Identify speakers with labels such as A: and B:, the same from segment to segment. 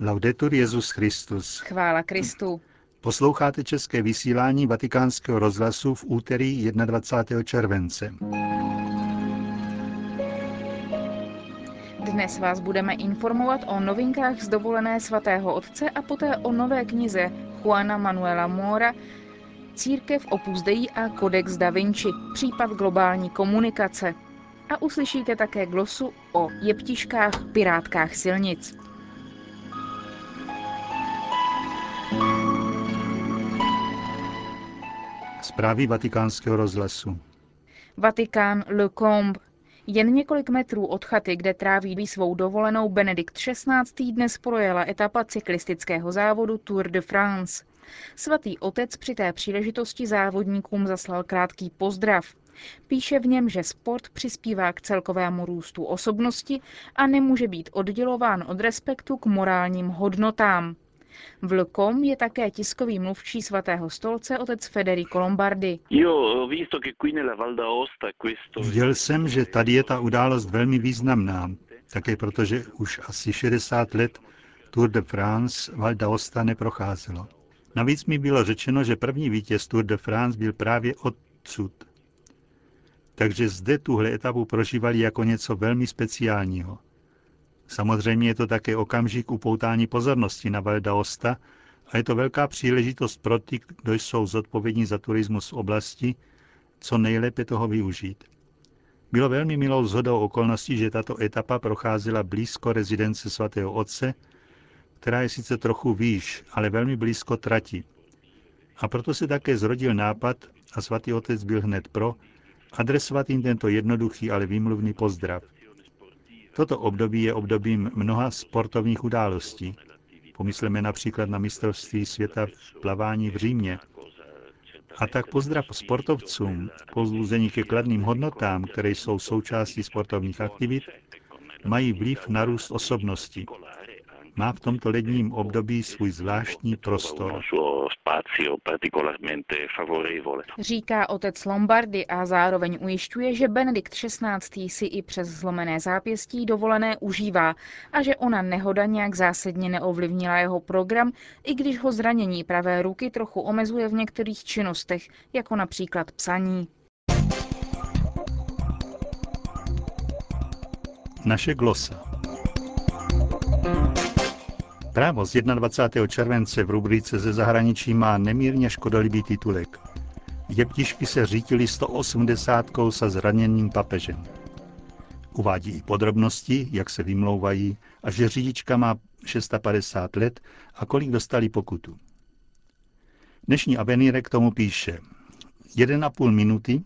A: Laudetur Jezus Christus.
B: Chvála Kristu.
A: Posloucháte české vysílání Vatikánského rozhlasu v úterý 21. července.
B: Dnes vás budeme informovat o novinkách z dovolené svatého otce a poté o nové knize Juana Manuela Mora Církev Opus Dei a Codex da Vinci, případ globální komunikace. A uslyšíte také glosu o jeptiškách, pirátkách silnic.
A: Zprávy vatikánského rozhlasu.
B: Vatikán Le Combe. Jen několik metrů od chaty, kde tráví svou dovolenou Benedikt XVI. dnes projela etapa cyklistického závodu Tour de France. Svatý otec při té příležitosti závodníkům zaslal krátký pozdrav. Píše v něm, že sport přispívá k celkovému růstu osobnosti a nemůže být oddělován od respektu k morálním hodnotám. V Lkom je také tiskový mluvčí svatého stolce otec Federico Lombardi.
A: Viděl jsem, že tady je ta událost velmi významná, také protože už asi 60 let Tour de France Val d'Aosta neprocházelo. Navíc mi bylo řečeno, že první vítěz Tour de France byl právě odsud. Takže zde tuhle etapu prožívali jako něco velmi speciálního. Samozřejmě je to také okamžik upoutání pozornosti na Val d'Aosta a je to velká příležitost pro ty, kdo jsou zodpovědní za turismus v oblasti, co nejlépe toho využít. Bylo velmi milou zhodou okolností, že tato etapa procházela blízko rezidence svatého otce, která je sice trochu výš, ale velmi blízko trati. A proto se také zrodil nápad, a svatý otec byl hned pro, adresovat jim tento jednoduchý, ale výmluvný pozdrav. Toto období je obdobím mnoha sportovních událostí. Pomysleme například na mistrovství světa v plavání v Římě. A tak pozdrav sportovcům, pozbuzení ke kladným hodnotám, které jsou součástí sportovních aktivit, mají vliv na růst osobnosti, má v tomto ledním období svůj zvláštní prostor.
B: Říká otec Lombardy a zároveň ujišťuje, že Benedikt XVI. si i přes zlomené zápěstí dovolené užívá a že ona nehoda nějak zásadně neovlivnila jeho program, i když ho zranění pravé ruky trochu omezuje v některých činnostech, jako například psaní.
A: Naše glosa. Právo z 21. července v rubrice ze zahraničí má nemírně škodolibý titulek. Jeptišky se řítily 180 se zraněným papežem. Uvádí i podrobnosti, jak se vymlouvají a že řidička má 650 let a kolik dostali pokutu. Dnešní Avenire k tomu píše 1,5 minuty,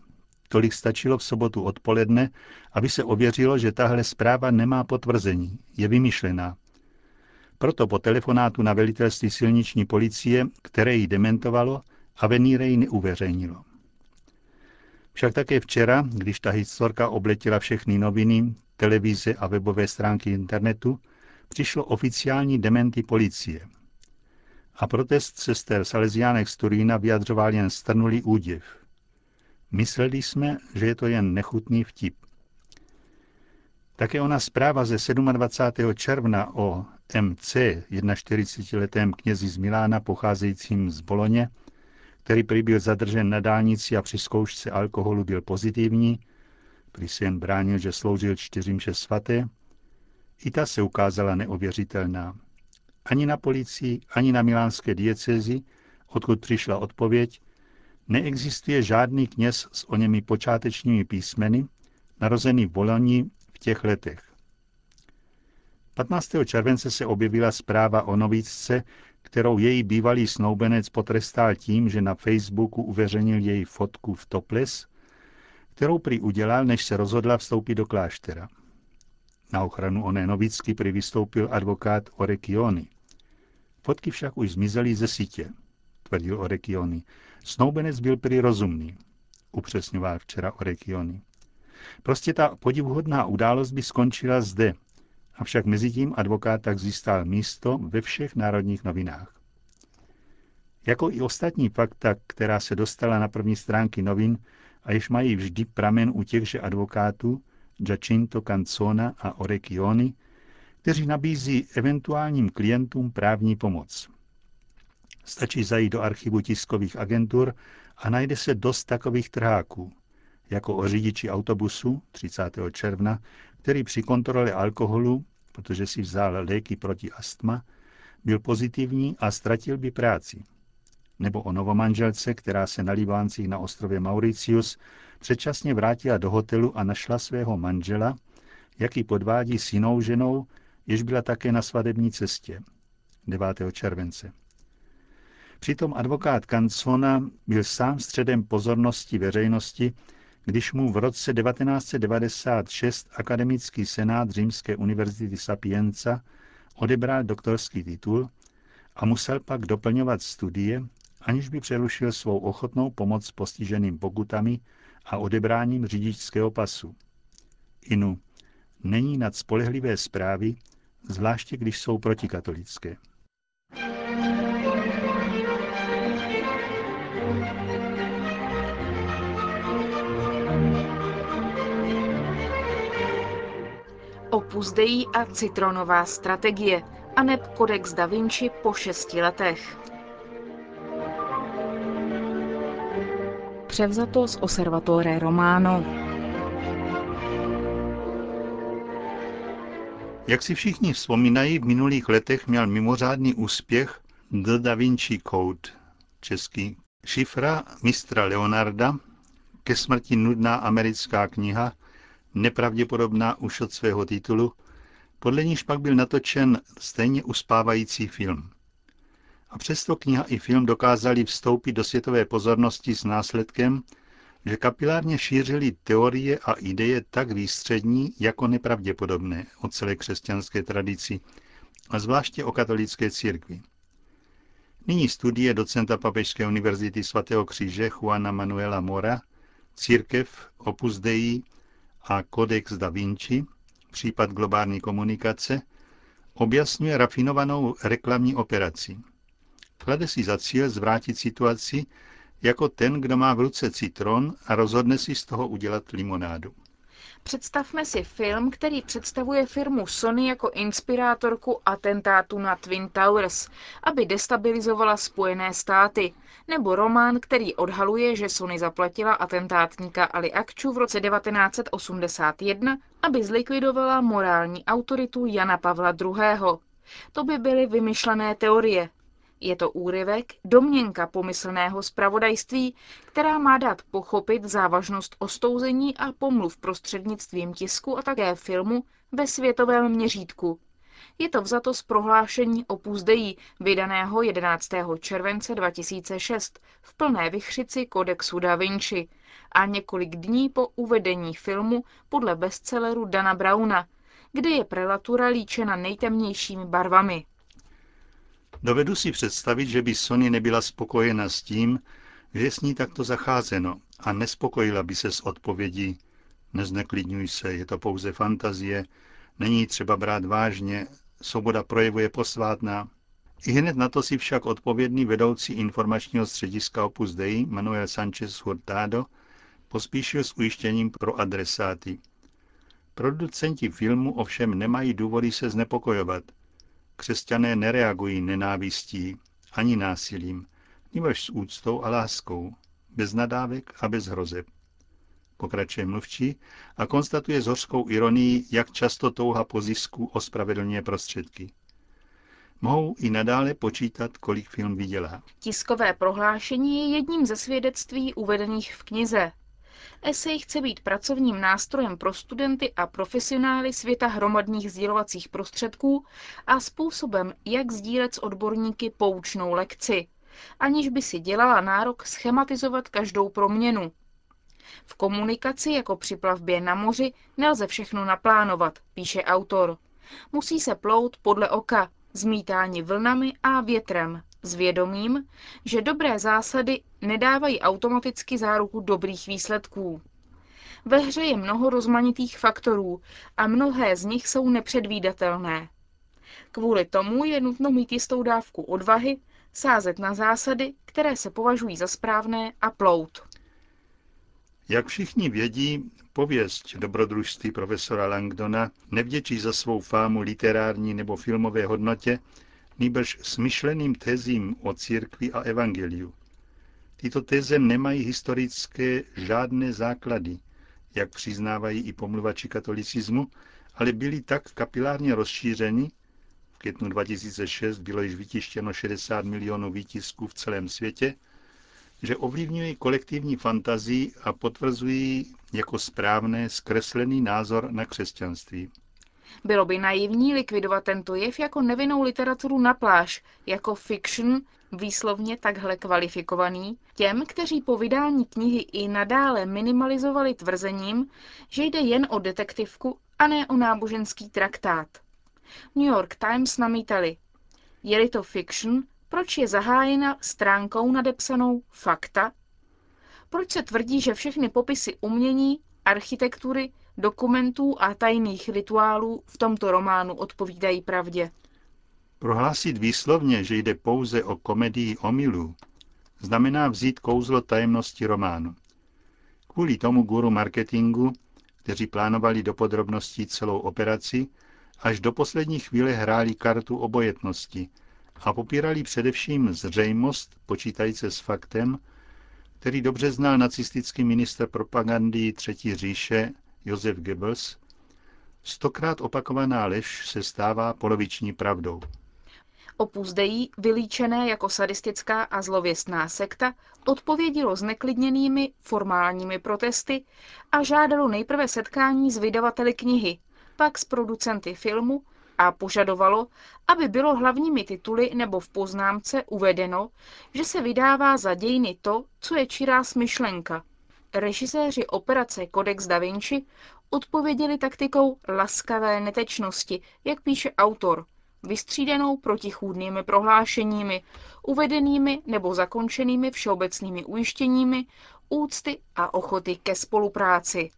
A: tolik stačilo v sobotu odpoledne, aby se ověřilo, že tahle zpráva nemá potvrzení, je vymyšlená, proto po telefonátu na velitelství silniční policie, které ji dementovalo, Avenire ji neuveřejnilo. Však také včera, když ta historka obletila všechny noviny, televize a webové stránky internetu, přišlo oficiální dementy policie. A protest sester Salesiánek z Turína vyjadřoval jen strnulý údiv. Mysleli jsme, že je to jen nechutný vtip. Také ona zpráva ze 27. června o MC, 41-letém knězi z Milána pocházejícím z Boloně, který prý byl zadržen na dálnici a při zkoušce alkoholu byl pozitivní, prý si jen bránil, že sloužil čtyřím šest svaté, i ta se ukázala neověřitelná. Ani na policii, ani na milánské diecezi, odkud přišla odpověď, neexistuje žádný kněz s o němi počátečními písmeny, narozený v Boloni v těch letech. 15. července se objevila zpráva o novícce, kterou její bývalý snoubenec potrestal tím, že na Facebooku uveřejnil její fotku v toples, kterou prý udělal, než se rozhodla vstoupit do kláštera. Na ochranu oné novicky prý vystoupil advokát Orekiony. Fotky však už zmizely ze sítě, tvrdil Orekiony. Snoubenec byl prý rozumný, upřesňoval včera Orekiony. Prostě ta podivuhodná událost by skončila zde, avšak mezitím advokát tak získal místo ve všech národních novinách. Jako i ostatní fakta, která se dostala na první stránky novin a jež mají vždy pramen u těchže advokátů, Giacinto Canzona a Orecchioni, kteří nabízí eventuálním klientům právní pomoc. Stačí zajít do archivu tiskových agentur a najde se dost takových trháků, jako o řidiči autobusu 30. června, který při kontrole alkoholu, protože si vzal léky proti astma, byl pozitivní a ztratil by práci. Nebo o novomanželce, která se na Libáncích na ostrově Mauritius předčasně vrátila do hotelu a našla svého manžela, jaký podvádí s jinou ženou, jež byla také na svadební cestě 9. července. Přitom advokát Kancona byl sám středem pozornosti veřejnosti, když mu v roce 1996 akademický senát Římské univerzity Sapienza odebral doktorský titul a musel pak doplňovat studie, aniž by přerušil svou ochotnou pomoc postiženým pokutami a odebráním řidičského pasu. Inu, není nad spolehlivé zprávy, zvláště když jsou protikatolické.
B: Opus Dei a citronová strategie, aneb Codex da Vinci po šesti letech. Převzato z Osservatore Romano.
A: Jak si všichni vzpomínají, v minulých letech měl mimořádný úspěch The Da Vinci Code, český šifra mistra Leonarda, ke smrti nudná americká kniha, nepravděpodobná už od svého titulu, podle níž pak byl natočen stejně uspávající film. A přesto kniha i film dokázali vstoupit do světové pozornosti s následkem, že kapilárně šířili teorie a ideje tak výstřední jako nepravděpodobné o celé křesťanské tradici, a zvláště o katolické církvi. Nyní studie docenta Papežské univerzity svatého kříže Juana Manuela Mora, církev Opus Dei a Codex da Vinci, případ globální komunikace, objasňuje rafinovanou reklamní operaci. Klade si za cíl zvrátit situaci jako ten, kdo má v ruce citron a rozhodne si z toho udělat limonádu.
B: Představme si film, který představuje firmu Sony jako inspirátorku atentátu na Twin Towers, aby destabilizovala Spojené státy, nebo román, který odhaluje, že Sony zaplatila atentátníka Ali Akču v roce 1981, aby zlikvidovala morální autoritu Jana Pavla II. To by byly vymyšlené teorie, je to úryvek, domněnka pomyslného zpravodajství, která má dát pochopit závažnost ostouzení a pomluv prostřednictvím tisku a také filmu ve světovém měřítku. Je to vzato z prohlášení Opus Dei, vydaného 11. července 2006 v plné vychřici kodexu Da Vinci a několik dní po uvedení filmu podle bestselleru Dana Brauna, kde je prelatura líčena nejtemnějšími barvami.
A: Dovedu si představit, že by Sony nebyla spokojena s tím, že je s ní takto zacházeno a nespokojila by se s odpovědí Nezneklidňuj se, je to pouze fantazie, není třeba brát vážně, svoboda projevuje posvátná. I hned na to si však odpovědný vedoucí informačního střediska Opus Dei Manuel Sanchez Hurtado pospíšil s ujištěním pro adresáty. Producenti filmu ovšem nemají důvody se znepokojovat – Křesťané nereagují nenávistí ani násilím, nebož s úctou a láskou, bez nadávek a bez hrozeb. Pokračuje mluvčí a konstatuje s hořkou ironií, jak často touha po zisku ospravedlňuje prostředky. Mohou i nadále počítat, kolik film vydělá.
B: Tiskové prohlášení je jedním ze svědectví uvedených v knize. Esej chce být pracovním nástrojem pro studenty a profesionály světa hromadných sdělovacích prostředků a způsobem, jak sdílet s odborníky poučnou lekci, aniž by si dělala nárok schematizovat každou proměnu. V komunikaci jako při plavbě na moři nelze všechno naplánovat, píše autor. Musí se plout podle oka, zmítání vlnami a větrem, s vědomím, že dobré zásady nedávají automaticky záruku dobrých výsledků. Ve hře je mnoho rozmanitých faktorů a mnohé z nich jsou nepředvídatelné. Kvůli tomu je nutno mít jistou dávku odvahy, sázet na zásady, které se považují za správné a plout.
A: Jak všichni vědí, pověst dobrodružství profesora Langdona nevděčí za svou fámu literární nebo filmové hodnotě, nýbrž smyšleným tezím o církvi a evangeliu. Tyto teze nemají historické žádné základy, jak přiznávají i pomluvači katolicismu, ale byly tak kapilárně rozšířeny, v květnu 2006 bylo již vytištěno 60 milionů výtisků v celém světě, že ovlivňují kolektivní fantazii a potvrzují jako správné zkreslený názor na křesťanství.
B: Bylo by naivní likvidovat tento jev jako nevinnou literaturu na pláž, jako fiction, výslovně takhle kvalifikovaný, těm, kteří po vydání knihy i nadále minimalizovali tvrzením, že jde jen o detektivku a ne o náboženský traktát. New York Times namítali, je-li to fiction, proč je zahájena stránkou nadepsanou fakta? Proč se tvrdí, že všechny popisy umění, architektury, dokumentů a tajných rituálů v tomto románu odpovídají pravdě?
A: Prohlásit výslovně, že jde pouze o komedii omylů, znamená vzít kouzlo tajemnosti románu. Kvůli tomu guru marketingu, kteří plánovali do podrobností celou operaci, až do poslední chvíle hráli kartu obojetnosti a popírali především zřejmost, počítající s faktem, který dobře znal nacistický minister propagandy Třetí říše Josef Goebbels, stokrát opakovaná lež se stává poloviční pravdou.
B: Opus vylíčené jako sadistická a zlověstná sekta, odpovědělo zneklidněnými formálními protesty a žádalo nejprve setkání s vydavateli knihy, pak s producenty filmu a požadovalo, aby bylo hlavními tituly nebo v poznámce uvedeno, že se vydává za dějiny to, co je čirá smyšlenka. Režiséři operace Codex da Vinci odpověděli taktikou laskavé netečnosti, jak píše autor, vystřídenou protichůdnými prohlášeními, uvedenými nebo zakončenými všeobecnými ujištěními, úcty a ochoty ke spolupráci.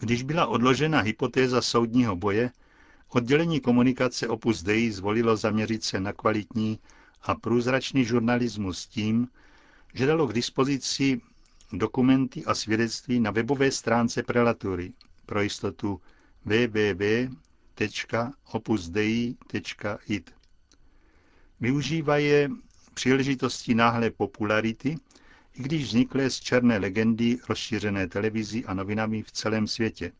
A: Když byla odložena hypotéza soudního boje, oddělení komunikace Opus Dei zvolilo zaměřit se na kvalitní a průzračný žurnalismus tím, že dalo k dispozici dokumenty a svědectví na webové stránce prelatury pro jistotu www.opusdei.it. Využívá je příležitosti náhlé popularity, i když vzniklé z černé legendy rozšířené televizí a novinami v celém světě.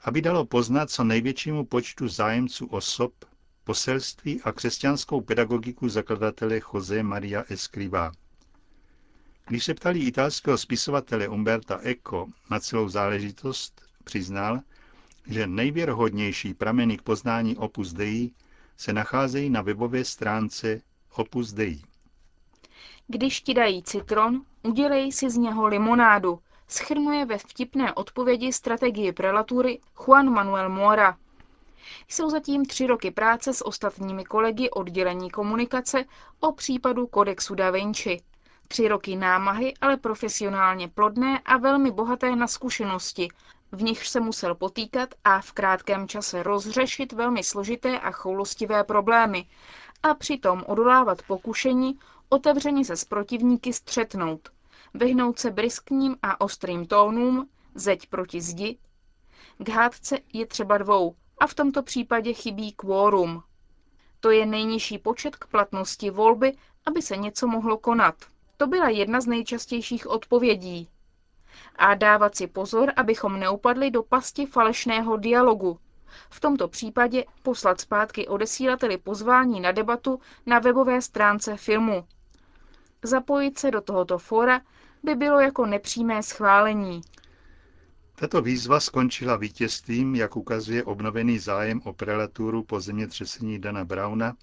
A: Aby dalo poznat co největšímu počtu zájemců osob, poselství a křesťanskou pedagogiku zakladatele Jose Maria Escrivá. Když se ptali italského spisovatele Umberta Eco na celou záležitost, přiznal, že nejvěrhodnější prameny k poznání Opus Dei se nacházejí na webové stránce Opus Dei.
B: Když ti dají citron, udělej si z něho limonádu, schrnuje ve vtipné odpovědi strategii prelatury Juan Manuel Mora. Jsou zatím tři roky práce s ostatními kolegy oddělení komunikace o případu Kodexu da Vinci. Tři roky námahy, ale profesionálně plodné a velmi bohaté na zkušenosti, v nichž se musel potýkat a v krátkém čase rozřešit velmi složité a choulostivé problémy a přitom odolávat pokušení otevřeně se s protivníky střetnout, vyhnout se briskním a ostrým tónům, zeď proti zdi. K hádce je třeba dvou a v tomto případě chybí kvórum. To je nejnižší počet k platnosti volby, aby se něco mohlo konat. To byla jedna z nejčastějších odpovědí. A dávat si pozor, abychom neupadli do pasti falešného dialogu. V tomto případě poslat zpátky odesílateli pozvání na debatu na webové stránce filmu. Zapojit se do tohoto fora by bylo jako nepřímé schválení.
A: Tato výzva skončila vítězstvím, jak ukazuje obnovený zájem o prelaturu po zemětřesení Dana Brauna,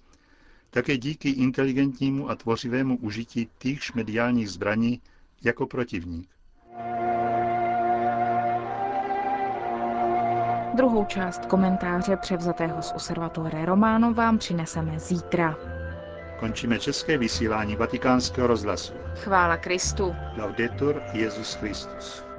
A: také díky inteligentnímu a tvořivému užití týchž mediálních zbraní jako protivník.
B: Druhou část komentáře převzatého z Observatore Romano vám přineseme zítra.
A: Končíme české vysílání vatikánského rozhlasu.
B: Chvála Kristu.
A: Laudetur Jezus Christus.